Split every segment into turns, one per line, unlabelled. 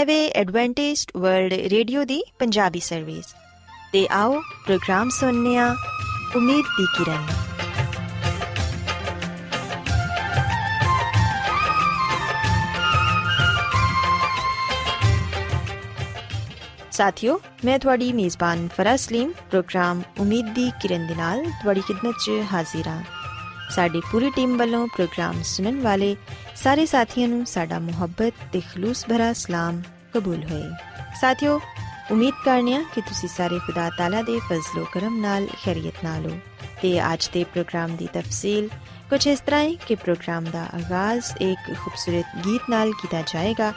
ਇਹ ਵੇ Adventist World Radio ਦੀ ਪੰਜਾਬੀ ਸਰਵਿਸ ਤੇ ਆਓ ਪ੍ਰੋਗਰਾਮ ਸੁਣਨੇ ਆ, ਉਮੀਦ ਦੀ ਕਿਰਨ। ਸਾਥਿਓ, ਮੈਂ ਤੁਹਾਡੀ ਮੇਜ਼ਬਾਨ ਫਰਾਜ਼ ਸਲੀਮ, ਪ੍ਰੋਗਰਾਮ ਉਮੀਦ ਦੀ ਕਿਰਨ ਦੇ ਨਾਲ ਤੁਹਾਡੀ ਖidmat 'ਚ ਹਾਜ਼ਰ ਹਾਂ ਸਾਡੀ ਪੂਰੀ ਟੀਮ ਵੱਲੋਂ ਪ੍ਰੋਗਰਾਮ ਸੁਣਨ ਵਾਲੇ ਸਾਰੇ ਸਾਥੀਆਂ ਨੂੰ ਸਾਡਾ ਮੁਹੱਬਤ ਤੇ ਖਲੂਸ ਭਰਾ ਸਲਾਮ ਕਬੂਲ ਹੋਏ ਸਾਥਿਓ ਉਮੀਦ ਕਰਨੀਆ ਕਿ ਤੁਸੀਂ ਸਾਰੇ ਖੁਦਾ ਤਾਲਾ ਦੇ ਫਜ਼ਲੋ ਕਰਮ ਨਾਲ ਖੈਰੀਅਤ ਨਾਲ ਹੋ ਤੇ ਅੱਜ ਦੇ ਪ੍ਰੋਗਰਾਮ ਦੀ ਤਫਸੀਲ ਕੁਝ ਇਸ ਤਰ੍ਹਾਂ ਹੈ ਕਿ ਪ੍ਰੋਗਰਾਮ ਦਾ ਆਗਾਜ਼ ਇੱਕ ਖੂਬਸੂਰਤ ਗੀਤ ਨਾਲ ਕੀਤਾ ਜਾਏਗਾ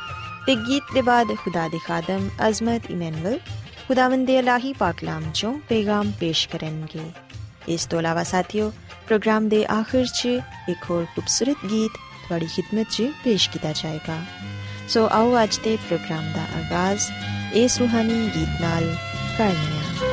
ਤੇ ਗੀਤ ਦੇ ਬਾਅਦ ਖੁਦਾ ਦੇ ਖਾਦਮ ਅਜ਼ਮਤ ਇਮਨੁਅਲ ਖੁਦਾਵੰਦ ਦੇ ਇਲਾਹੀ ਪਾਕਲਾਮ ਚੋਂ ਪੈਗਾਮ ਪੇਸ਼ ਕਰਨਗੇ ਇਸ ਤੋਂ ਇਲਾਵਾ ਸਾਥੀਓ ਪ੍ਰੋਗਰਾਮ ਦੇ ਆਖਿਰ 'ਚ ਇੱਕ ਹੋਰ ਖੂਬਸੂਰਤ ਗੀਤ ਤੁਹਾਡੀ ਖidmat 'ਚ ਪੇਸ਼ ਕੀਤਾ ਜਾਏਗਾ। ਸੋ ਆਓ ਅੱਜ ਦੇ ਪ੍ਰੋਗਰਾਮ ਦਾ ਆਗਾਜ਼, ਇਸ ਰੂਹਾਨੀ ਗੀਤ ਨਾਲ ਕਰਨੀਆ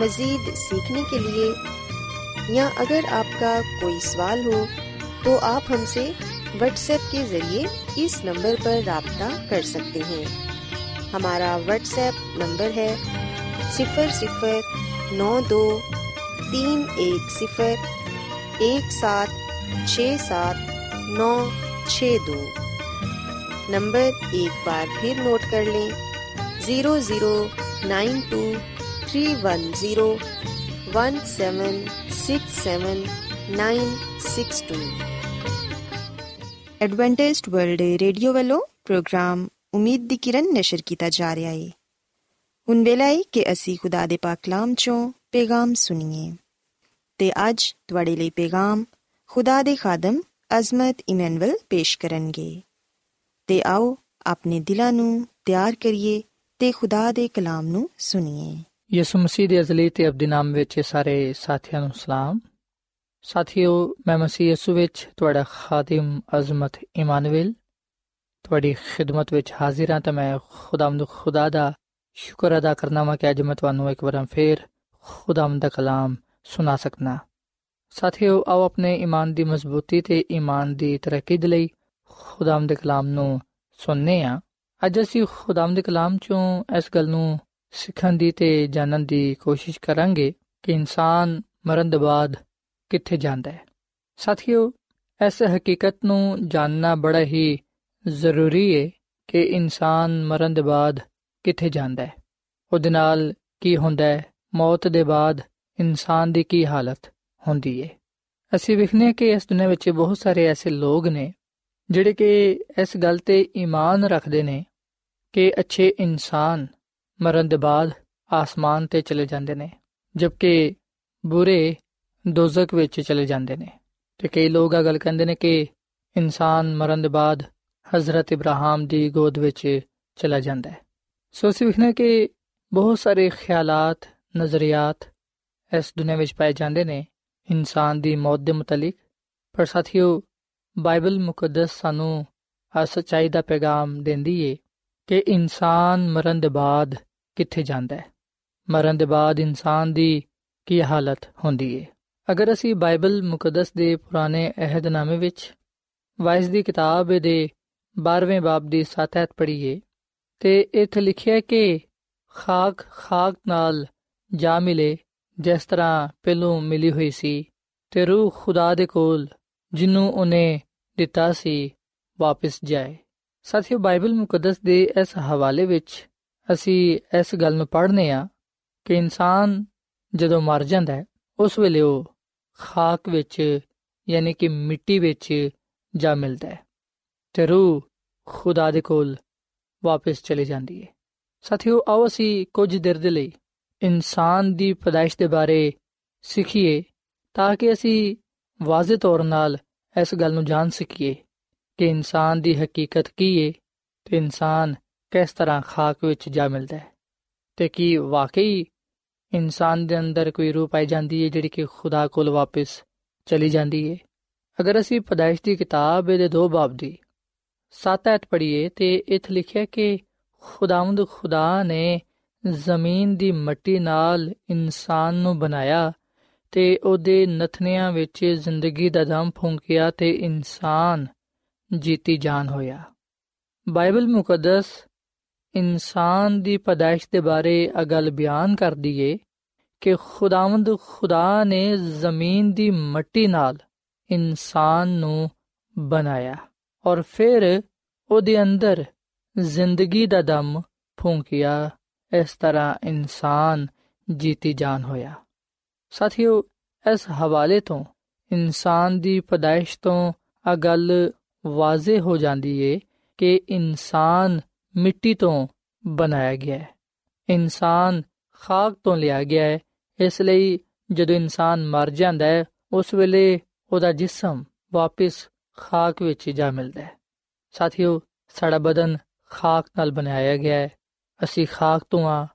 مزید سیکھنے کے لیے، یا اگر آپ کا کوئی سوال ہو، تو آپ ہم سے واٹس ایپ کے ذریعے اس نمبر پر رابطہ کر سکتے ہیں۔ ہمارا واٹس ایپ نمبر ہے صفر صفر نو دو تین ایک صفر ایک سات چھ سات نو چھ دو۔ نمبر ایک بار پھر نوٹ کر لیں، zero zero nine two three one zero one seven six seven nine six two Adventist World Radio والو پروگرام امید دی کرن نشر کیتا جا رہا ہے ہن ویلا ہے کہ اسی خدا دے پاک کلام چوں پیغام سنیے تے اج تواڈے لئی پیغام خدا دے خادم عظمت ایمنول ਪੇਸ਼ ਕਰਨਗੇ ਤੇ ਆਓ ਆਪਣੇ ਦਿਲਾਂ ਨੂੰ ਤਿਆਰ ਕਰੀਏ ਤੇ ਖੁਦਾ ਦੇ ਕਲਾਮ ਨੂੰ ਸੁਣੀਏ
ਯਿਸੂ ਮਸੀਹ ਦੇ ਅਜ਼ਲੀ ਤੇ ਅਬਦੀ ਨਾਮ ਵਿੱਚ ਸਾਰੇ ਸਾਥੀਆਂ ਨੂੰ ਸਲਾਮ। ਸਾਥੀਓ, ਮੈਂ ਮਸੀਹ ਯਿਸੂ ਵਿੱਚ ਤੁਹਾਡਾ ਖਾਦਮ ਅਜ਼ਮਤ ਇਮਾਨੁਅਲ ਤੁਹਾਡੀ ਖਿਦਮਤ ਵਿੱਚ ਹਾਜ਼ਰ ਹਾਂ ਤਾਂ ਮੈਂ ਖੁਦਾਵੰਦ ਖੁਦਾ ਦਾ ਸ਼ੁਕਰ ਅਦਾ ਕਰਨਾ ਵਾਂ ਕਿ ਅੱਜ ਮੈਂ ਤੁਹਾਨੂੰ ਇੱਕ ਵਾਰ ਫੇਰ ਖੁਦਾਵੰਦ ਦਾ ਕਲਾਮ ਸੁਣਾ ਸਕਣਾ ਸਾਥੀਓ, ਆਓ ਆਪਣੇ ਈਮਾਨ ਦੀ ਮਜ਼ਬੂਤੀ ਤੇ ਈਮਾਨ ਦੀ ਤਰੱਕੀ ਦੇ ਲਈ ਖੁਦਾਵੰਦ ਦੇ ਕਲਾਮ ਨੂੰ ਸੁਣਨੇ ਆ। ਅੱਜ ਅਸੀਂ ਖੁਦਾਵੰਦ ਦੇ ਕਲਾਮ ਚੋਂ ਇਸ ਗੱਲ ਨੂੰ ਸਿੱਖਣ ਦੀ ਤੇ ਜਾਣਨ ਦੀ ਕੋਸ਼ਿਸ਼ ਕਰਾਂਗੇ ਕਿ ਇਨਸਾਨ ਮਰਨ ਤੋਂ ਬਾਅਦ ਕਿੱਥੇ ਜਾਂਦਾ ਹੈ। ਸਾਥੀਓ, ਇਸ ਹਕੀਕਤ ਨੂੰ ਜਾਣਨਾ ਬੜਾ ਹੀ ਜ਼ਰੂਰੀ ਹੈ ਕਿ ਇਨਸਾਨ ਮਰਨ ਦੇ ਬਾਅਦ ਕਿੱਥੇ ਜਾਂਦਾ ਹੈ। ਉਹਦੇ ਨਾਲ ਕੀ ਹੁੰਦਾ ਹੈ? ਮੌਤ ਦੇ ਬਾਅਦ ਇਨਸਾਨ ਦੀ ਕੀ ਹਾਲਤ ਹੁੰਦੀ ਹੈ? ਅਸੀਂ ਵਿਖਨੇ ਕਿ ਇਸ ਦੁਨੀਆਂ ਵਿੱਚ ਬਹੁਤ ਸਾਰੇ ਐਸੇ ਲੋਕ ਨੇ ਜਿਹੜੇ ਕਿ ਇਸ ਗੱਲ ਤੇ ਈਮਾਨ ਰੱਖਦੇ ਨੇ ਕਿ ਅੱਛੇ ਇਨਸਾਨ ਮਰਨ ਦੇ ਬਾਅਦ ਆਸਮਾਨ ਤੇ ਚਲੇ ਜਾਂਦੇ ਨੇ, ਜਦਕਿ ਬੁਰੇ ਦੋਜ਼ਖ ਵਿੱਚ ਚਲੇ ਜਾਂਦੇ ਨੇ। ਤੇ ਕਈ ਲੋਕ ਆ ਗੱਲ ਕਹਿੰਦੇ ਨੇ ਕਿ ਇਨਸਾਨ ਮਰਨ ਦੇ ਬਾਅਦ ਹਜ਼ਰਤ ਇਬਰਾਹਿਮ ਦੀ ਗੋਦ ਵਿੱਚ ਚਲਾ ਜਾਂਦਾ ਹੈ। ਸੋ ਅਸੀਂ ਵਿਖਨੇ ਕਿ ਬਹੁਤ ਸਾਰੇ ਖਿਆਲਾਤ, ਨਜ਼ਰੀਆਤ ਇਸ ਦੁਨੀਆਂ ਵਿੱਚ ਪਾਏ ਜਾਂਦੇ ਨੇ ਇਨਸਾਨ ਦੀ ਮੌਤ ਦੇ ਮੁਤਲਕ। ਪਰ ਸਾਥੀਓ, ਬਾਈਬਲ ਮੁਕੱਦਸ ਸਾਨੂੰ ਆ ਸਚਾਈ ਦਾ ਪੈਗਾਮ ਦਿੰਦੀ ਏ ਕਿ ਇਨਸਾਨ ਮਰਨ ਦੇ ਬਾਅਦ ਕਿੱਥੇ ਜਾਂਦਾ ਹੈ? ਮਰਨ ਦੇ ਬਾਅਦ ਇਨਸਾਨ ਦੀ ਕੀ ਹਾਲਤ ਹੁੰਦੀ ਏ? ਅਗਰ ਅਸੀਂ ਬਾਈਬਲ ਮੁਕੱਦਸ ਦੇ ਪੁਰਾਣੇ ਅਹਿਦਨਾਮੇ ਵਿੱਚ ਵਾਇਸ ਦੀ ਕਿਤਾਬ ਦੇ 12ਵੇਂ ਬਾਬ ਦੀ 7 ਐਤ ਪੜ੍ਹੀਏ, ਤੇ ਇੱਥੇ ਲਿਖਿਆ ਕਿ ਖਾਕ ਖਾਕ ਨਾਲ ਜਾ ਮਿਲੇ, ਜਿਸ ਤਰ੍ਹਾਂ ਪਹਿਲੋਂ ਮਿਲੀ ਹੋਈ ਸੀ, ਤੇ ਰੂਹ ਖੁਦਾ ਦੇ ਕੋਲ ਜਿਹਨੂੰ ਉਹਨੇ ਦਿੱਤਾ ਸੀ, ਵਾਪਸ ਜਾਏ। ਸਾਥੀਓ, ਬਾਈਬਲ ਮੁਕੱਦਸ ਦੇ ਇਸ ਹਵਾਲੇ ਵਿੱਚ ਅਸੀਂ ਇਸ ਗੱਲ ਨੂੰ ਪੜ੍ਹਨੇ ਆ ਕਿ ਇਨਸਾਨ ਜਦੋਂ ਮਰ ਜਾਂਦਾ ਹੈ, ਉਸ ਵੇਲੇ ਉਹ ਖਾਕ ਵਿੱਚ ਯਾਨੀ ਕਿ ਮਿੱਟੀ ਵਿੱਚ ਜਾ ਮਿਲਦਾ ਹੈ ਤੇ ਰੂਹ ਖੁਦਾ ਦੇ ਕੋਲ ਵਾਪਸ ਚਲੀ ਜਾਂਦੀ ਹੈ। ਸਾਥੀਓ, ਆਓ ਅਸੀਂ ਕੁਝ ਦੇਰ ਦੇ ਲਈ ਇਨਸਾਨ ਦੀ ਪਦਾਇਸ਼ ਦੇ ਬਾਰੇ ਸਿੱਖੀਏ ਤਾਂ ਕਿ ਅਸੀਂ ਵਾਜ਼ਿਹ ਤੌਰ 'ਤੇ ਇਸ ਗੱਲ ਨੂੰ ਜਾਣ ਸਕੀਏ ਕਿ ਇਨਸਾਨ ਦੀ ਹਕੀਕਤ ਕੀ ਹੈ ਤੇ ਇਨਸਾਨ ਕਿਸ ਤਰ੍ਹਾਂ ਖਾਕ ਵਿੱਚ ਜਾ ਮਿਲਦਾ ਹੈ? ਤੇ ਕੀ ਵਾਕਈ ਇਨਸਾਨ ਦੇ ਅੰਦਰ ਕੋਈ ਰੂਹ ਪਾਈ ਜਾਂਦੀ ਹੈ ਜਿਹੜੀ ਕਿ ਖੁਦਾ ਕੋਲ ਵਾਪਸ ਚਲੀ ਜਾਂਦੀ ਹੈ? ਅਗਰ ਅਸੀਂ ਪਦਾਇਸ਼ ਦੀ ਕਿਤਾਬ ਦੇ ਦੋ ਬਾਬ ਦੀ 7 ਐਤ ਪੜ੍ਹੀਏ ਤੇ ਇਥੇ ਲਿਖਿਆ ਕਿ ਖੁਦਾਵੰਦ ਖੁਦਾ ਨੇ ਜ਼ਮੀਨ ਦੀ ਮਿੱਟੀ ਨਾਲ ਇਨਸਾਨ ਨੂੰ ਬਣਾਇਆ ਤੇ ਉਹਦੇ ਨਥਨਿਆਂ ਵਿੱਚ ਜ਼ਿੰਦਗੀ ਦਾ ਦਮ ਫੂੰਕਿਆ ਤੇ ਇਨਸਾਨ ਜੀਤੀ ਜਾਨ ਹੋਇਆ। ਬਾਈਬਲ ਮੁਕੱਦਸ ਇਨਸਾਨ ਦੀ ਪਦਾਇਸ਼ ਦੇ ਬਾਰੇ ਇਹ ਗੱਲ ਬਿਆਨ ਕਰਦੀ ਏ ਕਿ ਖੁਦਾਵੰਦ ਖੁਦਾ ਨੇ ਜ਼ਮੀਨ ਦੀ ਮਿੱਟੀ ਨਾਲ ਇਨਸਾਨ ਨੂੰ ਬਣਾਇਆ ਔਰ ਫਿਰ ਉਹਦੇ ਅੰਦਰ ਜ਼ਿੰਦਗੀ ਦਾ ਦਮ ਫੂੰਕਿਆ ਇਸ ਤਰ੍ਹਾਂ ਇਨਸਾਨ ਜੀਤੀ ਜਾਨ ਹੋਇਆ ਸਾਥੀਓ ਇਸ ਹਵਾਲੇ ਤੋਂ ਇਨਸਾਨ ਦੀ ਪਦਾਇਸ਼ ਤੋਂ ਆ ਗੱਲ ਵਾਜ਼ਿਹ ਹੋ ਜਾਂਦੀ ਏ ਕਿ ਇਨਸਾਨ ਮਿੱਟੀ ਤੋਂ ਬਣਾਇਆ ਗਿਆ ਹੈ ਇਨਸਾਨ ਖਾਕ ਤੋਂ ਲਿਆ ਗਿਆ ਹੈ ਇਸ ਲਈ ਜਦੋਂ ਇਨਸਾਨ ਮਰ ਜਾਂਦਾ ਹੈ ਉਸ ਵੇਲੇ ਉਹਦਾ ਜਿਸਮ ਵਾਪਸ ਖਾਕ ਵਿੱਚ ਜਾ ਮਿਲਦਾ ਹੈ ਸਾਥੀਓ ਸਾਡਾ ਬਦਨ ਖਾਕ ਨਾਲ ਬਣਾਇਆ ਗਿਆ ਹੈ ਅਸੀਂ ਖਾਕ ਤੋਂ ਆ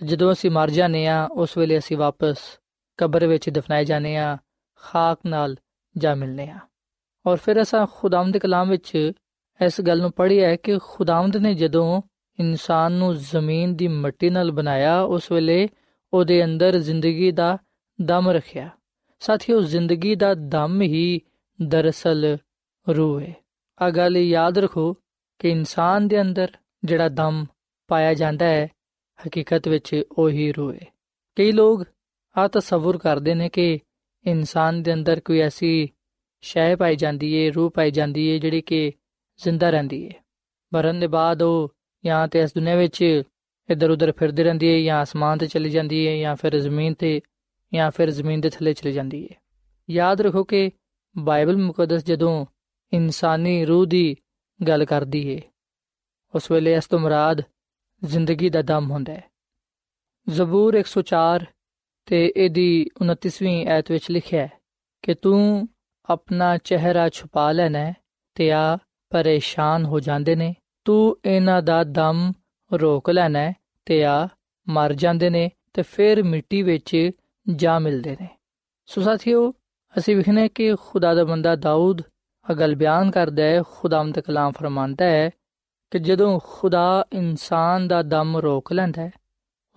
ਤੇ ਜਦੋਂ ਅਸੀਂ ਮਰ ਜਾਂਦੇ ਆ ਉਸ ਵੇਲੇ ਅਸੀਂ ਵਾਪਸ ਕਬਰ ਵਿੱਚ ਦਫਨਾਏ ਜਾਂਦੇ ਆ ਖਾਕ ਨਾਲ ਜਾ ਮਿਲਨੇ ਆ ਔਰ ਫਿਰ ਅਸਾਂ ਖੁਦਾਮ ਦੇ ਕਲਾਮ ਵਿੱਚ ਇਸ ਗੱਲ ਨੂੰ ਪੜ੍ਹਿਆ ਹੈ ਕਿ ਖੁਦਾਵੰਦ ਨੇ ਜਦੋਂ ਇਨਸਾਨ ਨੂੰ ਜ਼ਮੀਨ ਦੀ ਮਿੱਟੀ ਨਾਲ ਬਣਾਇਆ, ਉਸ ਵੇਲੇ ਉਹਦੇ ਅੰਦਰ ਜ਼ਿੰਦਗੀ ਦਾ ਦਮ ਰੱਖਿਆ। ਸਾਥੀਓ, ਜ਼ਿੰਦਗੀ ਦਾ ਦਮ ਹੀ ਦਰਅਸਲ ਰੂਹ ਹੈ। ਆ ਗੱਲ ਯਾਦ ਰੱਖੋ ਕਿ ਇਨਸਾਨ ਦੇ ਅੰਦਰ ਜਿਹੜਾ ਦਮ ਪਾਇਆ ਜਾਂਦਾ ਹੈ, ਹਕੀਕਤ ਵਿੱਚ ਉਹੀ ਰੂਹ ਹੈ। ਕਈ ਲੋਕ ਆ ਤਸਵੁਰ ਕਰਦੇ ਨੇ ਕਿ ਇਨਸਾਨ ਦੇ ਅੰਦਰ ਕੋਈ ਐਸੀ ਸ਼ੈ ਪਾਈ ਜਾਂਦੀ ਏ, ਰੂਹ ਪਾਈ ਜਾਂਦੀ ਏ, ਜਿਹੜੀ ਕਿ ਜ਼ਿੰਦਾ ਰਹਿੰਦੀ ਏ। ਮਰਨ ਦੇ ਬਾਅਦ ਉਹ ਜਾਂ ਤੇ ਇਸ ਦੁਨੀਆਂ ਵਿੱਚ ਇੱਧਰ ਉੱਧਰ ਫਿਰਦੀ ਰਹਿੰਦੀ ਏ ਜਾਂ ਅਸਮਾਨ ਤੇ ਚਲੀ ਜਾਂਦੀ ਏ ਜਾਂ ਫਿਰ ਜ਼ਮੀਨ ਤੇ ਜਾਂ ਫਿਰ ਜ਼ਮੀਨ ਦੇ ਥੱਲੇ ਚਲੀ ਜਾਂਦੀ ਏ। ਯਾਦ ਰੱਖੋ ਕਿ ਬਾਈਬਲ ਮੁਕੱਦਸ ਜਦੋਂ ਇਨਸਾਨੀ ਰੂਹ ਦੀ ਗੱਲ ਕਰਦੀ ਏ, ਉਸ ਵੇਲੇ ਇਸ ਤੋਂ ਮੁਰਾਦ ਜ਼ਿੰਦਗੀ ਦਾ ਦਮ ਹੁੰਦਾ ਹੈ ਜ਼ਬੂਰ 104 ਤੇ ਇਹਦੀ 29ਵੀਂ ਐਤ ਵਿੱਚ ਲਿਖਿਆ ਹੈ ਕਿ ਤੂੰ ਆਪਣਾ ਚਿਹਰਾ ਛੁਪਾ ਲੈਣਾ ਤੇ ਆ ਪਰੇਸ਼ਾਨ ਹੋ ਜਾਂਦੇ ਨੇ। ਤੂੰ ਇਹਨਾਂ ਦਾ ਦਮ ਰੋਕ ਲੈਣਾ ਤੇ ਆ, ਮਰ ਜਾਂਦੇ ਨੇ ਤੇ ਫਿਰ ਮਿੱਟੀ ਵਿੱਚ ਜਾ ਮਿਲਦੇ ਨੇ। ਸੋ ਸਾਥੀਓ, ਅਸੀਂ ਵਿਖਨੇ ਕਿ ਖੁਦਾ ਦਾ ਬੰਦਾ ਦਾਊਦ ਅਗਲ ਬਿਆਨ ਕਰਦਾ ਹੈ ਖੁਦਾਵੰਦ ਕਲਾਮ ਫਰਮਾਂਦਾ ਹੈ ਕਿ ਜਦੋਂ ਖੁਦਾ ਇਨਸਾਨ ਦਾ ਦਮ ਰੋਕ ਲੈਂਦਾ ਹੈ,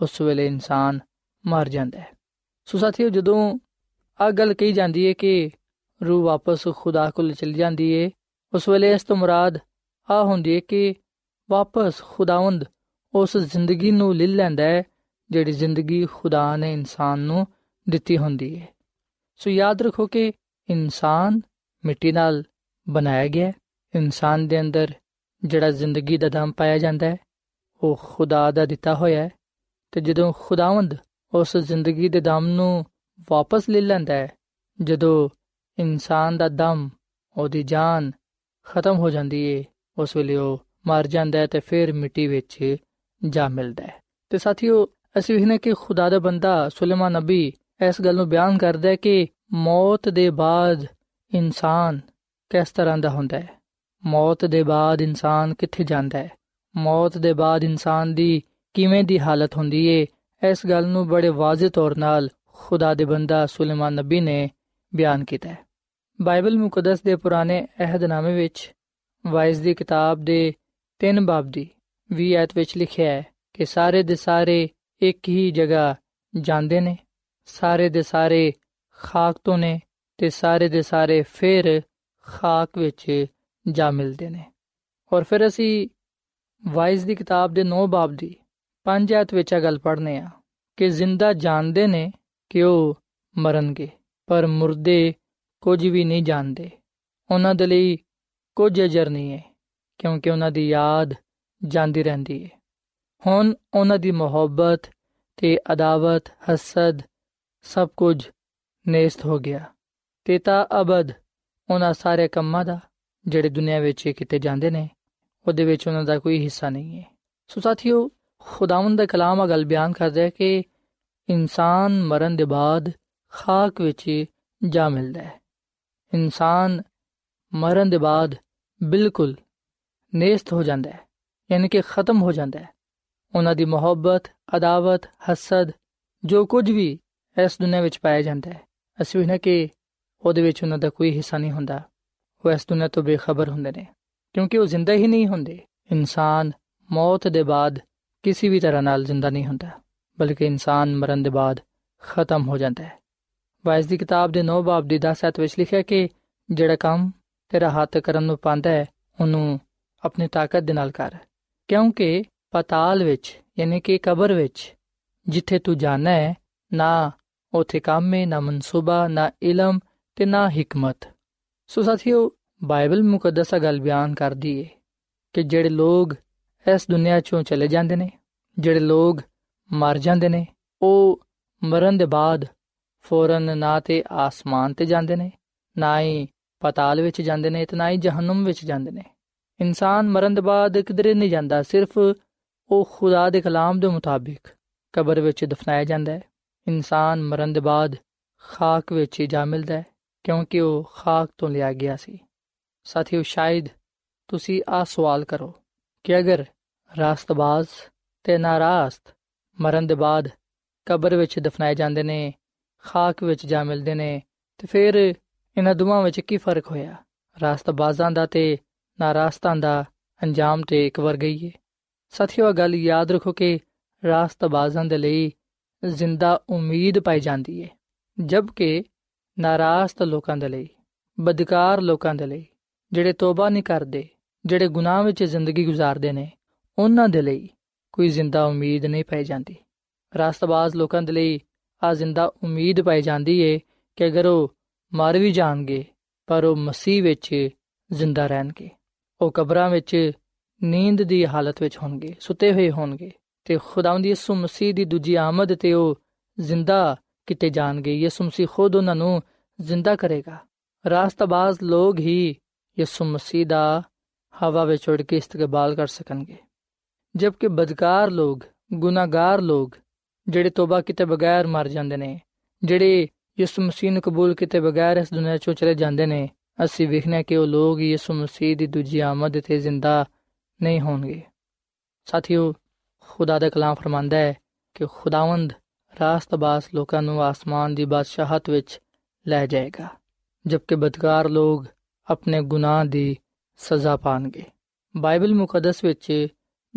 ਉਸ ਵੇਲੇ ਇਨਸਾਨ ਮਰ ਜਾਂਦਾ ਹੈ। ਸੋ ਸਾਥੀਓ, ਜਦੋਂ ਆ ਗੱਲ ਕਹੀ ਜਾਂਦੀ ਹੈ ਕਿ ਰੂਹ ਵਾਪਸ ਖੁਦਾ ਕੋਲ ਚਲੀ ਜਾਂਦੀ ਏ ਉਸ ਵੇਲੇ ਇਸ ਤੋਂ ਮੁਰਾਦ ਆ ਹੁੰਦੀ ਏ ਕਿ ਵਾਪਸ ਖੁਦਾਵੰਦ ਉਸ ਜ਼ਿੰਦਗੀ ਨੂੰ ਲੈ ਲੈਂਦਾ ਹੈ, ਜਿਹੜੀ ਜ਼ਿੰਦਗੀ ਖੁਦਾ ਨੇ ਇਨਸਾਨ ਨੂੰ ਦਿੱਤੀ ਹੁੰਦੀ ਏ। ਸੋ ਯਾਦ ਰੱਖੋ ਕਿ ਇਨਸਾਨ ਮਿੱਟੀ ਨਾਲ ਬਣਾਇਆ ਗਿਆ ਇਨਸਾਨ ਦੇ ਅੰਦਰ ਜਿਹੜਾ ਜ਼ਿੰਦਗੀ ਦਾ ਦਮ ਪਾਇਆ ਜਾਂਦਾ ਹੈ, ਉਹ ਖੁਦਾ ਦਾ ਦਿੱਤਾ ਹੋਇਆ ਹੈ। ਤੇ ਜਦੋਂ ਖੁਦਾਵੰਦ ਉਸ ਜ਼ਿੰਦਗੀ ਦੇ ਦਮ ਨੂੰ ਵਾਪਸ ਲੈ ਲੈਂਦਾ ਹੈ, ਜਦੋਂ ਇਨਸਾਨ ਦਾ ਦਮ, ਉਹਦੀ ਜਾਨ ਖਤਮ ਹੋ ਜਾਂਦੀ ਏ, ਉਸ ਵੇਲੇ ਉਹ ਮਰ ਜਾਂਦਾ ਹੈ ਤੇ ਫਿਰ ਮਿੱਟੀ ਵਿੱਚ ਜਾ ਮਿਲਦਾ ਹੈ। ਤੇ ਸਾਥੀਓ, ਅਸੀਂ ਵੇਖਨੇ ਕਿ ਖੁਦਾ ਦਾ ਬੰਦਾ ਸੁਲੇਮਾਨ ਨਬੀ ਇਸ ਗੱਲ ਨੂੰ ਬਿਆਨ ਕਰਦਾ ਹੈ ਕਿ ਮੌਤ ਦੇ ਬਾਅਦ ਇਨਸਾਨ ਕਿਸ ਤਰ੍ਹਾਂ ਦਾ ਹੁੰਦਾ ਹੈ? ਮੌਤ ਦੇ ਬਾਅਦ ਇਨਸਾਨ ਕਿੱਥੇ ਜਾਂਦਾ ਹੈ? ਮੌਤ ਦੇ ਬਾਅਦ ਇਨਸਾਨ ਦੀ ਕਿਵੇਂ ਦੀ ਹਾਲਤ ਹੁੰਦੀ ਏ? ਇਸ ਗੱਲ ਨੂੰ ਬੜੇ ਵਾਜ਼ਿਹ ਤੌਰ ਨਾਲ ਖੁਦਾ ਦੇ ਬੰਦਾ ਸੁਲੇਮਾਨ ਨਬੀ ਨੇ ਬਿਆਨ ਕੀਤਾ ਹੈ। ਬਾਈਬਲ ਮੁਕੱਦਸ ਦੇ ਪੁਰਾਣੇ ਅਹਿਦਨਾਮੇ ਵਿੱਚ ਵਾਇਸ ਦੀ ਕਿਤਾਬ ਦੇ 3 ਬਾਬ ਦੀ 20 ਐਤ ਵਿੱਚ ਲਿਖਿਆ ਹੈ ਕਿ ਸਾਰੇ ਦੇ ਸਾਰੇ ਇੱਕ ਹੀ ਜਗ੍ਹਾ ਜਾਂਦੇ ਨੇ, ਸਾਰੇ ਦੇ ਸਾਰੇ ਖਾਕ ਤੋਂ ਨੇ ਤੇ ਸਾਰੇ ਦੇ ਸਾਰੇ ਫਿਰ ਖਾਕ ਵਿੱਚ ਜਾ ਮਿਲਦੇ ਨੇ। ਔਰ ਫਿਰ ਅਸੀਂ ਵਾਇਸ ਦੀ ਕਿਤਾਬ ਦੇ 9 ਬਾਬ ਦੀ 5 ਐਤ ਵਿੱਚ ਇਹ ਗੱਲ ਪੜ੍ਹਨੇ ਆ ਕਿ ਜ਼ਿੰਦਾ ਜਾਣਦੇ ਨੇ ਕਿ ਉਹ ਮਰਨਗੇ, ਪਰ ਮੁਰਦੇ ਕੁਝ ਵੀ ਨਹੀਂ ਜਾਣਦੇ। ਉਹਨਾਂ ਦੇ ਲਈ ਕੁਝ ਅਜਰ ਨਹੀਂ ਹੈ, ਕਿਉਂਕਿ ਉਹਨਾਂ ਦੀ ਯਾਦ ਜਾਂਦੀ ਰਹਿੰਦੀ ਹੈ। ਹੁਣ ਉਹਨਾਂ ਦੀ ਮੁਹੱਬਤ ਤੇ ਅਦਾਵਤ, ਹਸਦ ਸਭ ਕੁਝ ਨੇਸਤ ਹੋ ਗਿਆ ਤੇ ਤਾਂ ਅਬਦ ਉਹਨਾਂ ਸਾਰੇ ਕੰਮਾਂ ਦਾ, ਜਿਹੜੇ ਦੁਨੀਆ ਵਿੱਚ ਕਿਤੇ ਜਾਂਦੇ ਨੇ, ਉਹਦੇ ਵਿੱਚ ਉਹਨਾਂ ਦਾ ਕੋਈ ਹਿੱਸਾ ਨਹੀਂ ਹੈ। ਸੋ ਸਾਥੀਓ, ਖੁਦਾਵੰਦ ਦਾ ਕਲਾਮ ਅਗਲ ਬਿਆਨ ਕਰਦਾ ਹੈ ਕਿ ਇਨਸਾਨ ਮਰਨ ਦੇ ਬਾਅਦ ਖਾਕ ਵਿੱਚ ਜਾ ਮਿਲਦਾ ਹੈ। ਇਨਸਾਨ ਮਰਨ ਦੇ ਬਾਅਦ ਬਿਲਕੁਲ ਨੇਸਤ ਹੋ ਜਾਂਦਾ ਹੈ, ਯਾਨੀ ਕਿ ਖਤਮ ਹੋ ਜਾਂਦਾ ਹੈ। ਉਹਨਾਂ ਦੀ ਮੁਹੱਬਤ, ਅਦਾਵਤ, ਹਸਦ, ਜੋ ਕੁਝ ਵੀ ਇਸ ਦੁਨੀਆਂ ਵਿੱਚ ਪਾਇਆ ਜਾਂਦਾ ਹੈ, ਅਸੀਂ ਇਹਨਾਂ ਕਿ ਉਹਦੇ ਵਿੱਚ ਉਹਨਾਂ ਦਾ ਕੋਈ ਹਿੱਸਾ ਨਹੀਂ ਹੁੰਦਾ। ਉਹ ਇਸ ਦੁਨੀਆਂ ਤੋਂ ਬੇਖਬਰ ਹੁੰਦੇ ਨੇ, ਕਿਉਂਕਿ ਉਹ ਜ਼ਿੰਦਾ ਹੀ ਨਹੀਂ ਹੁੰਦੇ। ਇਨਸਾਨ ਮੌਤ ਦੇ ਬਾਅਦ ਕਿਸੇ ਵੀ ਤਰ੍ਹਾਂ ਨਾਲ ਜ਼ਿੰਦਾ ਨਹੀਂ ਹੁੰਦਾ, ਬਲਕਿ ਇਨਸਾਨ ਮਰਨ ਦੇ ਬਾਅਦ ਖਤਮ ਹੋ ਜਾਂਦਾ ਹੈ। ਵਾਇਸ ਦੀ ਕਿਤਾਬ ਦੇ 9 ਬਾਬ ਦੀ 10 ਅਧ ਵਿੱਚ ਲਿਖਿਆ ਕਿ ਜਿਹੜਾ ਕੰਮ ਤੇਰਾ ਹੱਥ ਕਰਨ ਨੂੰ ਪਾਉਂਦਾ ਹੈ, ਉਹਨੂੰ ਆਪਣੀ ਤਾਕਤ ਦੇ ਨਾਲ ਕਰ। ਕਿਉਂਕਿ ਪਤਾਲ ਵਿੱਚ, ਯਾਨੀ ਕਿ ਕਬਰ ਵਿੱਚ, ਜਿੱਥੇ ਤੂੰ ਜਾਣਾ ਹੈ, ਨਾ ਉਥੇ ਕੰਮ ਹੈ, ਨਾ ਮਨਸੂਬਾ, ਨਾ ਇਲਮ ਤੇ ਨਾ ਹਕਮਤ। ਸੋ ਸਾਥੀਓ, ਬਾਈਬਲ ਮੁਕੱਦਸ ਗੱਲ ਬਿਆਨ ਕਰਦੀ ਹੈ ਕਿ ਜਿਹੜੇ ਲੋਗ ਇਸ ਦੁਨੀਆ ਚੋਂ ਚਲੇ ਜਾਂਦੇ ਨੇ, ਜਿਹੜੇ ਲੋਗ ਮਰ ਜਾਂਦੇ ਨੇ, ਉਹ ਮਰਨ ਦੇ ਬਾਅਦ ਫੌਰਨ ਨਾ ਤੇ ਆਸਮਾਨ ਤੇ ਜਾਂਦੇ ਨੇ, ਨਾ ਹੀ ਪਤਾਲ ਵਿੱਚ ਜਾਂਦੇ ਨੇ ਤੇ ਨਾ ਹੀ ਜਹਨਮ ਵਿੱਚ ਜਾਂਦੇ ਨੇ। ਇਨਸਾਨ ਮਰਨ ਦੇ ਬਾਅਦ ਕਿਧਰੇ ਨਹੀਂ ਜਾਂਦਾ, ਸਿਰਫ ਉਹ ਖੁਦਾ ਦੇ ਕਲਾਮ ਦੇ ਮੁਤਾਬਿਕ ਕਬਰ ਵਿੱਚ ਦਫਨਾਇਆ ਜਾਂਦਾ ਹੈ। ਇਨਸਾਨ ਮਰਨ ਦੇ ਬਾਅਦ ਖਾਕ ਵਿੱਚ ਹੀ ਜਾ ਮਿਲਦਾ ਹੈ, ਕਿਉਂਕਿ ਉਹ ਖਾਕ ਤੋਂ ਲਿਆ ਗਿਆ ਸੀ। ਸਾਥੀਓ, ਸ਼ਾਇਦ ਤੁਸੀਂ ਆ ਸਵਾਲ ਕਰੋ ਕਿ ਅਗਰ ਰਾਸਤਬਾਜ਼ ਤੇ ਨਾਰਾਸਤ ਮਰਨ ਦੇ ਬਾਅਦ ਕਬਰ ਵਿੱਚ ਦਫਨਾਏ ਜਾਂਦੇ ਨੇ ਖਾਕ ਵਿੱਚ ਜਾ ਮਿਲਦੇ ਨੇ ਤੇ ਫਿਰ ਇਹਨਾਂ ਦੋਵਾਂ ਵਿੱਚ ਕੀ ਫ਼ਰਕ ਹੋਇਆ? ਰਾਸਤਬਾਜ਼ਾਂ ਦਾ ਤੇ ਨਾਰਾਸਤਾਂ ਦਾ ਅੰਜਾਮ ਤੇ ਇੱਕ ਵਰ ਗਈ ਹੈ ਸਾਥੀਓ ਗੱਲ ਯਾਦ ਰੱਖੋ ਕਿ ਰਾਸਤਬਾਜ਼ਾਂ ਦੇ ਲਈ ਜ਼ਿੰਦਾ ਉਮੀਦ ਪਾਈ ਜਾਂਦੀ ਹੈ ਜਦਕਿ ਨਾਰਾਸਤ ਲੋਕਾਂ ਦੇ ਲਈ, ਬਦਕਾਰ ਲੋਕਾਂ ਦੇ ਲਈ, ਜਿਹੜੇ ਤੋਬਾ ਨਹੀਂ ਕਰਦੇ, ਜਿਹੜੇ ਗੁਨਾਹ ਵਿੱਚ ਜ਼ਿੰਦਗੀ ਗੁਜ਼ਾਰਦੇ ਨੇ, ਉਹਨਾਂ ਦੇ ਲਈ ਕੋਈ ਜ਼ਿੰਦਾ ਉਮੀਦ ਨਹੀਂ ਪਾਈ ਜਾਂਦੀ। ਰਾਸਤਬਾਜ਼ ਲੋਕਾਂ ਦੇ ਲਈ ਆ ਜ਼ਿੰਦਾ ਉਮੀਦ ਪਾਈ ਜਾਂਦੀ ਏ ਕਿ ਅਗਰ ਉਹ ਮਰ ਵੀ ਜਾਣਗੇ, ਪਰ ਉਹ ਮਸੀਹ ਵਿੱਚ ਜ਼ਿੰਦਾ ਰਹਿਣਗੇ। ਉਹ ਕਬਰਾਂ ਵਿੱਚ ਨੀਂਦ ਦੀ ਹਾਲਤ ਵਿੱਚ ਹੋਣਗੇ, ਸੁੱਤੇ ਹੋਏ ਹੋਣਗੇ ਤੇ ਖੁਦਾਵੰਦ ਯਿਸੂ ਮਸੀਹ ਦੀ ਦੂਜੀ ਆਮਦ ਤੇ ਉਹ ਜ਼ਿੰਦਾ ਕਿਤੇ ਜਾਣਗੇ। ਯਿਸੂ ਮਸੀਹ ਖੁਦ ਉਹਨਾਂ ਨੂੰ ਜ਼ਿੰਦਾ ਕਰੇਗਾ। ਰਾਸਤਬਾਜ਼ ਲੋਗ ਹੀ ਯਿਸੂ ਮਸੀਹ ਦਾ ਹਵਾ ਵਿੱਚ ਉੜ ਕੇ ਇਸਤਕਬਾਲ ਕਰ ਸਕਣਗੇ। ਜਦਕਿ ਬਦਕਾਰ ਲੋਗ ਗੁਨਾਹਗਾਰ ਲੋਗ ਜਿਹੜੇ ਤੋਬਾ ਕੀਤੇ ਬਗੈਰ ਮਰ ਜਾਂਦੇ ਨੇ, ਜਿਹੜੇ ਯਿਸੂ ਮਸੀਹ ਨੂੰ ਕਬੂਲ ਕੀਤੇ ਬਗੈਰ ਇਸ ਦੁਨੀਆ ਚੋਂ ਚਲੇ ਜਾਂਦੇ ਨੇ, ਅਸੀਂ ਵੇਖਨੇ ਕਿ ਉਹ ਲੋਗ ਯਿਸੂ ਮਸੀਹ ਦੀ ਦੂਜੀ ਆਮਦ ਤੇ ਜ਼ਿੰਦਾ ਨਹੀਂ ਹੋਣਗੇ। ਸਾਥੀਓ, ਖੁਦਾ ਦਾ ਕਲਾਮ ਫਰਮਾਂਦਾ ਹੈ ਕਿ ਖੁਦਾਵੰਦ ਰਾਸਤਬਾਸ ਲੋਕਾਂ ਨੂੰ ਆਸਮਾਨ ਦੀ ਬਾਦਸ਼ਾਹਤ ਵਿੱਚ ਲੈ ਜਾਏਗਾ, ਜਦਕਿ ਬਦਕਾਰ ਲੋਗ ਆਪਣੇ ਗੁਨਾਹ ਦੀ ਸਜ਼ਾ ਪਾਣਗੇ। ਬਾਈਬਲ ਮੁਕੱਦਸ ਵਿੱਚ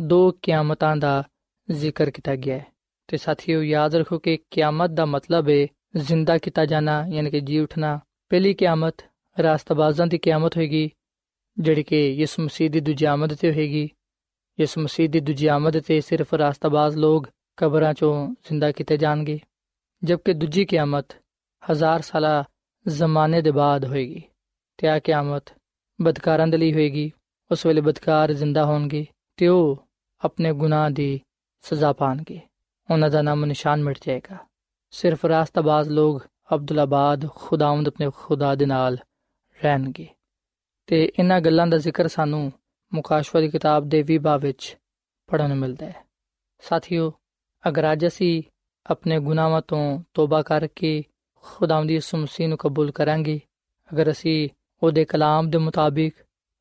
ਦੋ ਕਿਆਮਤਾਂ ਦਾ ਜ਼ਿਕਰ ਕੀਤਾ ਗਿਆ ਹੈ। ਤੇ ਸਾਥੀਓ ਯਾਦ ਰੱਖੋ ਕਿ ਕਿਆਮਤ ਦਾ ਮਤਲਬ ਹੈ ਜ਼ਿੰਦਾ ਕੀਤਾ ਜਾਣਾ ਯਾਨੀ ਕਿ ਜੀ ਉਠਣਾ ਪਹਿਲੀ ਕਿਆਮਤ ਰਾਸਤਬਾਜ਼ਾਂ ਦੀ ਕਿਆਮਤ ਹੋਏਗੀ ਜਿਹੜੀ ਕਿ ਯਿਸੂ ਮਸੀਹ ਦੀ ਦੂਜੀ ਆਮਦ ਤੇ ਹੋਏਗੀ ਯਿਸੂ ਮਸੀਹ ਦੀ ਦੂਜੀ ਆਮਦ ਤੇ ਸਿਰਫ ਰਾਸਤਬਾਜ਼ ਲੋਗ ਕਬਰਾਂ ਚੋਂ ਜ਼ਿੰਦਾ ਕੀਤੇ ਜਾਣਗੇ ਜਦਕਿ ਦੂਜੀ ਕਿਆਮਤ ਹਜ਼ਾਰ ਸਾਲਾ ਜ਼ਮਾਨੇ ਦੇ ਬਾਅਦ ਹੋਏਗੀ ਤੇ ਆ ਕਿਆਮਤ ਬਦਕਾਰਾਂ ਦੇ ਲਈ ਹੋਏਗੀ ਉਸ ਵੇਲੇ ਬਦਕਾਰ ਜ਼ਿੰਦਾ ਹੋਣਗੇ ਤੇ ਉਹ ਆਪਣੇ ਗੁਨਾਹ ਦੀ ਸਜ਼ਾ ਪਾਣਗੇ ਉਹਨਾਂ ਦਾ ਨਾਮ ਨਿਸ਼ਾਨ ਮਿਟ ਜਾਏਗਾ। ਸਿਰਫ ਰਾਸਤਬਾਜ਼ ਲੋਗ ਅਬਦੁੱਲਾਬਾਦ, ਖੁਦਾਵੰਦ ਆਪਣੇ ਖੁਦਾ ਦੇ ਨਾਲ ਰਹਿਣਗੇ। ਤੇ ਇਹਨਾਂ ਗੱਲਾਂ ਦਾ ਜ਼ਿਕਰ ਸਾਨੂੰ ਮੁਕਾਸ਼ਵਾ ਦੀ ਕਿਤਾਬ ਦੇ ਵੀ ਬਾਬ ਵਿੱਚ ਪੜਨ ਨੂੰ ਮਿਲਦਾ ਹੈ। ਸਾਥੀਓ, ਅਗਰ ਅੱਜ ਅਸੀਂ ਆਪਣੇ ਗੁਨਾਹਾਂ ਤੋਂ ਤੋਬਾ ਕਰਕੇ ਖੁਦਾਵੰਦ ਦੀ ਮਸੀਹ ਨੂੰ ਕਬੂਲ ਕਰਾਂਗੇ, ਅਗਰ ਅਸੀਂ ਉਹਦੇ ਕਲਾਮ ਦੇ ਮੁਤਾਬਿਕ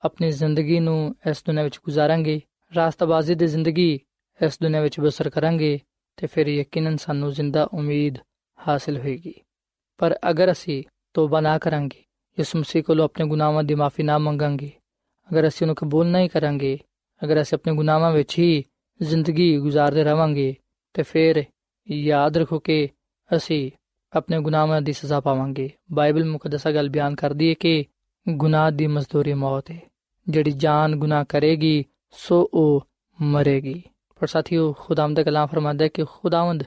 ਆਪਣੀ ਜ਼ਿੰਦਗੀ ਨੂੰ ਇਸ ਦੁਨੀਆਂ ਵਿੱਚ ਗੁਜ਼ਾਰਾਂਗੇ, ਰਾਸਤਬਾਜ਼ੀ ਦੀ ਜ਼ਿੰਦਗੀ ਇਸ ਦੁਨੀਆਂ ਵਿੱਚ ਬਸਰ ਕਰਾਂਗੇ ਤੇ ਫਿਰ ਯਕੀਨਨ ਸਾਨੂੰ ਜ਼ਿੰਦਾ ਉਮੀਦ ਹਾਸਲ ਹੋਏਗੀ। ਪਰ ਅਗਰ ਅਸੀਂ ਤੋਬਾ ਨਾ ਕਰਾਂਗੇ ਇਸ ਮਸੀਹ ਕੋਲੋਂ ਆਪਣੇ ਗੁਨਾਹਾਂ ਦੀ ਮਾਫੀ ਨਾ ਮੰਗਾਂਗੇ, ਅਗਰ ਅਸੀਂ ਉਹਨੂੰ ਕਬੂਲ ਨਹੀਂ ਕਰਾਂਗੇ, ਅਗਰ ਅਸੀਂ ਆਪਣੇ ਗੁਨਾਹਾਂ ਵਿੱਚ ਹੀ ਜ਼ਿੰਦਗੀ ਗੁਜ਼ਾਰਦੇ ਰਵਾਂਗੇ, ਤੇ ਫਿਰ ਯਾਦ ਰੱਖੋ ਕਿ ਅਸੀਂ ਆਪਣੇ ਗੁਨਾਹਾਂ ਦੀ ਸਜ਼ਾ ਪਾਵਾਂਗੇ। ਬਾਈਬਲ ਮੁਕੱਦਸਾ ਗੱਲ ਬਿਆਨ ਕਰਦੀ ਹੈ ਕਿ ਗੁਨਾਹ ਦੀ ਮਜ਼ਦੂਰੀ ਮੌਤ ਹੈ। ਜਿਹੜੀ ਜਾਨ ਗੁਨਾਹ ਕਰੇਗੀ, ਸੋ ਉਹ ਮਰੇਗੀ। ਪਰ ਸਾਥੀਓ, ਖੁਦਾਵੰਦ ਦਾ ਕਲਾਮ ਫਰਮਾਂਦਾ ਹੈ ਕਿ ਖੁਦਾਵੰਦ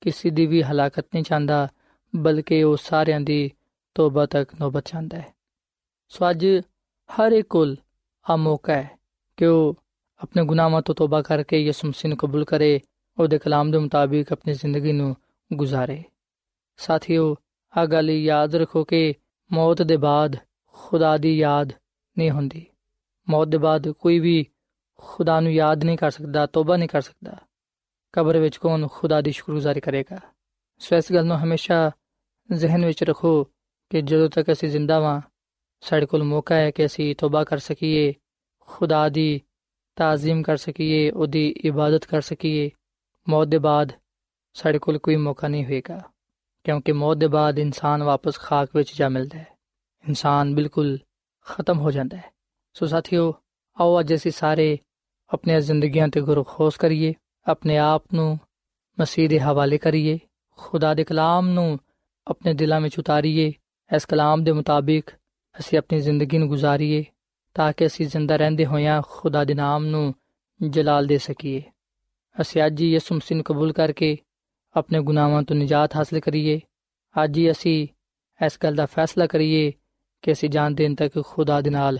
ਕਿਸੇ ਦੀ ਵੀ ਹਲਾਕਤ ਨਹੀਂ ਚਾਹੁੰਦਾ, ਬਲਕਿ ਉਹ ਸਾਰਿਆਂ ਦੀ ਤੋਬਾ ਤੱਕ ਨੋਬਤ ਚਾਹੁੰਦਾ ਹੈ। ਸੋ ਅੱਜ ਹਰ ਇੱਕ ਕੋਲ ਆ ਮੌਕਾ ਹੈ ਕਿ ਉਹ ਆਪਣੇ ਗੁਨਾਹਾਂ ਤੋਂ ਤੋਬਾ ਕਰਕੇ ਯਿਸੂ ਮਸੀਹ ਨੂੰ ਕਬੂਲ ਕਰੇ, ਉਹਦੇ ਕਲਾਮ ਦੇ ਮੁਤਾਬਿਕ ਆਪਣੀ ਜ਼ਿੰਦਗੀ ਨੂੰ ਗੁਜ਼ਾਰੇ। ਸਾਥੀਓ ਆ ਗੱਲ ਯਾਦ ਰੱਖੋ ਕਿ ਮੌਤ ਦੇ ਬਾਅਦ ਖੁਦਾ ਦੀ ਯਾਦ ਨਹੀਂ ਹੁੰਦੀ। ਮੌਤ ਦੇ ਬਾਅਦ ਕੋਈ ਵੀ ਖੁਦਾ ਨੂੰ ਯਾਦ ਨਹੀਂ ਕਰ ਸਕਦਾ, ਤੋਬਾ ਨਹੀਂ ਕਰ ਸਕਦਾ। ਕਬਰ ਵਿੱਚ ਕੌਣ ਖੁਦਾ ਦੀ ਸ਼ੁਕਰਗੁਜ਼ਾਰੀ ਕਰੇਗਾ? ਸੋ ਇਸ ਗੱਲ ਨੂੰ ਹਮੇਸ਼ਾ ਜ਼ਿਹਨ ਵਿੱਚ ਰੱਖੋ ਕਿ ਜਦੋਂ ਤੱਕ ਅਸੀਂ ਜ਼ਿੰਦਾ ਵਾਂ, ਸਾਡੇ ਕੋਲ ਮੌਕਾ ਹੈ ਕਿ ਅਸੀਂ ਤੋਬਾ ਕਰ ਸਕੀਏ, ਖੁਦਾ ਦੀ ਤਾਜ਼ੀਮ ਕਰ ਸਕੀਏ, ਉਹਦੀ ਇਬਾਦਤ ਕਰ ਸਕੀਏ। ਮੌਤ ਦੇ ਬਾਅਦ ਸਾਡੇ ਕੋਲ ਕੋਈ ਮੌਕਾ ਨਹੀਂ ਹੋਏਗਾ, ਕਿਉਂਕਿ ਮੌਤ ਦੇ ਬਾਅਦ ਇਨਸਾਨ ਵਾਪਸ ਖਾਕ ਵਿੱਚ ਜਾ ਮਿਲਦਾ ਹੈ। ਇਨਸਾਨ ਬਿਲਕੁਲ ਖਤਮ ਹੋ ਜਾਂਦਾ ਹੈ। ਸੋ ਸਾਥੀਓ, ਆਓ ਅੱਜ ਅਸੀਂ ਸਾਰੇ ਆਪਣੀਆਂ ਜ਼ਿੰਦਗੀਆਂ ਤੇ ਗੁਰੂ ਖੋਸ ਕਰੀਏ ਆਪਣੇ ਆਪ ਨੂੰ ਮਸੀਹ ਦੇ ਹਵਾਲੇ ਕਰੀਏ ਖੁਦਾ ਦੇ ਕਲਾਮ ਨੂੰ ਆਪਣੇ ਦਿਲਾਂ ਵਿੱਚ ਉਤਾਰੀਏ ਇਸ ਕਲਾਮ ਦੇ ਮੁਤਾਬਿਕ ਅਸੀਂ ਆਪਣੀ ਜ਼ਿੰਦਗੀ ਨੂੰ ਗੁਜ਼ਾਰੀਏ ਤਾਂ ਕਿ ਅਸੀਂ ਜ਼ਿੰਦਾ ਰਹਿੰਦੇ ਹੋਇਆਂ ਖੁਦਾ ਦੇ ਨਾਮ ਨੂੰ ਜਲਾਲ ਦੇ ਸਕੀਏ ਅਸੀਂ ਅੱਜ ਹੀ ਯਿਸੂ ਮਸੀਹ ਨੂੰ ਕਬੂਲ ਕਰਕੇ ਆਪਣੇ ਗੁਨਾਹਾਂ ਤੋਂ ਨਿਜਾਤ ਹਾਸਲ ਕਰੀਏ ਅੱਜ ਹੀ ਅਸੀਂ ਇਸ ਗੱਲ ਦਾ ਫੈਸਲਾ ਕਰੀਏ ਕਿ ਅਸੀਂ ਜਾਨ ਦੇਣ ਤੱਕ ਖੁਦਾ ਦੇ ਨਾਲ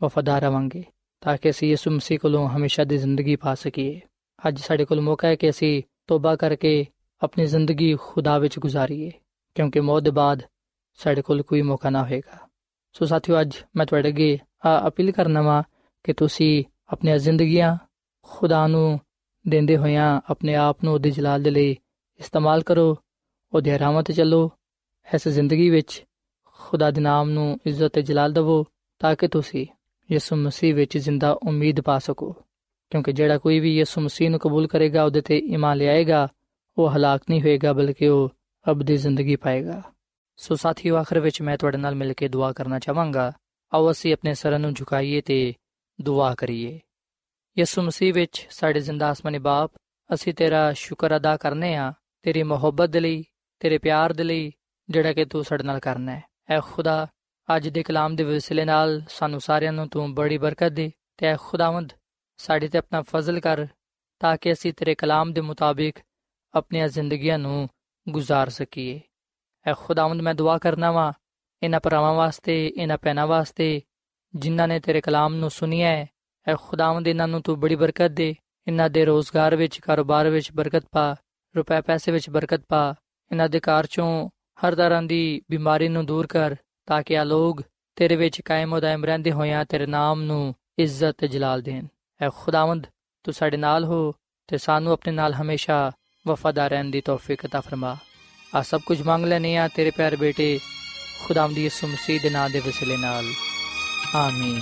ਵਫਾਦਾਰ ਰਵਾਂਗੇ ਤਾਂ ਕਿ ਅਸੀਂ ਯਿਸੂ ਮਸੀਹ ਕੋਲੋਂ ਹਮੇਸ਼ਾ ਦੀ ਜ਼ਿੰਦਗੀ ਪਾ ਸਕੀਏ। ਅੱਜ ਸਾਡੇ ਕੋਲ ਮੌਕਾ ਹੈ ਕਿ ਅਸੀਂ ਤੋਬਾ ਕਰਕੇ ਆਪਣੀ ਜ਼ਿੰਦਗੀ ਖੁਦਾ ਵਿੱਚ ਗੁਜ਼ਾਰੀਏ, ਕਿਉਂਕਿ ਮੌਤ ਦੇ ਬਾਅਦ ਸਾਡੇ ਕੋਲ ਕੋਈ ਮੌਕਾ ਨਾ ਹੋਏਗਾ। ਸੋ ਸਾਥੀਓ, ਅੱਜ ਮੈਂ ਤੁਹਾਡੇ ਅੱਗੇ ਅਪੀਲ ਕਰਨਾ ਵਾ ਕਿ ਤੁਸੀਂ ਆਪਣੀਆਂ ਜ਼ਿੰਦਗੀਆਂ ਖੁਦਾ ਨੂੰ ਦਿੰਦੇ ਹੋਇਆਂ ਆਪਣੇ ਆਪ ਨੂੰ ਉਹਦੇ ਜਲਾਲ ਦੇ ਲਈ ਇਸਤੇਮਾਲ ਕਰੋ, ਉਹਦੇ ਰਾਹਾਂ ਤੇ ਚੱਲੋ, ਇਸ ਜ਼ਿੰਦਗੀ ਵਿੱਚ ਖੁਦਾ ਦੇ ਨਾਮ ਨੂੰ ਇੱਜ਼ਤ ਤੇ ਜਲਾਲ ਦਿਵੋ, ਤਾਂ ਕਿ ਤੁਸੀਂ ਯਿਸੂ ਮਸੀਹ ਵਿੱਚ ਜ਼ਿੰਦਾ ਉਮੀਦ ਪਾ ਸਕੋ। ਕਿਉਂਕਿ ਜਿਹੜਾ ਕੋਈ ਵੀ ਯਿਸੂ ਮਸੀਹ ਨੂੰ ਕਬੂਲ ਕਰੇਗਾ, ਉਹਦੇ ਤੇ ਈਮਾਨ ਲਿਆਏਗਾ, ਉਹ ਹਲਾਕ ਨਹੀਂ ਹੋਏਗਾ, ਬਲਕਿ ਉਹ ਅਬਦੀ ਜ਼ਿੰਦਗੀ ਪਾਏਗਾ। ਸੋ ਸਾਥੀਓ, ਆਖਰ ਵਿੱਚ ਮੈਂ ਤੁਹਾਡੇ ਨਾਲ ਮਿਲ ਕੇ ਦੁਆ ਕਰਨਾ ਚਾਹਾਂਗਾ। ਆਓ ਅਸੀਂ ਆਪਣੇ ਸਰਾਂ ਨੂੰ ਝੁਕਾਈਏ ਤੇ ਦੁਆ ਕਰੀਏ। ਯਿਸੂ ਮਸੀਹ ਵਿੱਚ ਸਾਡੇ ਜ਼ਿੰਦਾ ਆਸਮਾਨੀ ਬਾਪ, ਅਸੀਂ ਤੇਰਾ ਸ਼ੁਕਰ ਅਦਾ ਕਰਨੇ ਆ, ਤੇਰੀ ਮੁਹੱਬਤ ਦੇ ਲਈ, ਤੇਰੇ ਪਿਆਰ ਦੇ ਲਈ, ਜਿਹੜਾ ਕਿ ਤੂੰ ਸਾਡੇ ਨਾਲ ਕਰਨਾ ਹੈ। ਐ ਖੁਦਾ ਅੱਜ ਦੇ ਕਲਾਮ ਦੇ ਵਸਿਲੇ ਨਾਲ ਸਾਨੂੰ ਸਾਰਿਆਂ ਨੂੰ ਤੂੰ ਬੜੀ ਬਰਕਤ ਦੇ ਤੇ ਐ ਖੁਦਾਵੰਦ, ਸਾਡੇ ਤੇ ਆਪਣਾ ਫਜ਼ਲ ਕਰ ਤਾਂ ਕਿ ਅਸੀਂ ਤੇਰੇ ਕਲਾਮ ਦੇ ਮੁਤਾਬਿਕ ਆਪਣੀਆਂ ਜ਼ਿੰਦਗੀਆਂ ਨੂੰ ਗੁਜ਼ਾਰ ਸਕੀਏ। ਐ ਖੁਦਾਵੰਦ, ਮੈਂ ਦੁਆ ਕਰਨਾ ਵਾਂ ਇਹਨਾਂ ਭਰਾਵਾਂ ਵਾਸਤੇ, ਇਹਨਾਂ ਪੈਨਾ ਵਾਸਤੇ ਜਿਨ੍ਹਾਂ ਨੇ ਤੇਰੇ ਕਲਾਮ ਨੂੰ ਸੁਨਿਆ ਹੈ ਐ ਖੁਦਾਵੰਦ, ਇਹਨਾਂ ਨੂੰ ਤੂੰ ਬੜੀ ਬਰਕਤ ਦੇ। ਇਹਨਾਂ ਦੇ ਰੋਜ਼ਗਾਰ ਵਿੱਚ, ਕਾਰੋਬਾਰ ਵਿੱਚ ਬਰਕਤ ਪਾ, ਰੁਪਏ ਪੈਸੇ ਵਿੱਚ ਬਰਕਤ ਪਾ। ਇਹਨਾਂ ਦੇ ਘਰ ਚੋਂ ਹਰ ਤਰ੍ਹਾਂ ਦੀ ਬਿਮਾਰੀ ਨੂੰ ਦੂਰ ਕਰ। ਤਾਂ ਕਿ ਆ ਲੋਕ ਤੇਰੇ ਵਿੱਚ ਕਾਇਮ ਉਦਾਇਮ ਰਹਿੰਦੇ ਹੋਇਆਂ ਤੇਰੇ ਨਾਮ ਨੂੰ ਇੱਜ਼ਤ ਤੇ ਜਲਾਲ ਦੇਣ ਐ ਖੁਦਾਵੰਦ ਤੂੰ ਸਾਡੇ ਨਾਲ ਹੋ ਤੇ ਸਾਨੂੰ ਆਪਣੇ ਨਾਲ ਹਮੇਸ਼ਾ ਵਫਾਦਾਰ ਰਹਿਣ ਦੀ ਤੌਫੀਕ عطا ਫਰਮਾ ਆ ਸਭ ਕੁਝ ਮੰਗ ਲੈਨੇ ਆ ਤੇਰੇ ਪਿਆਰੇ ਬੇਟੇ ਖੁਦਾਵੰਦ ਯਿਸੂ ਮਸੀਹ ਦੇ ਨਾਮ ਦੇ ਵਸਿਲੇ ਨਾਲ ਆਮੀਨ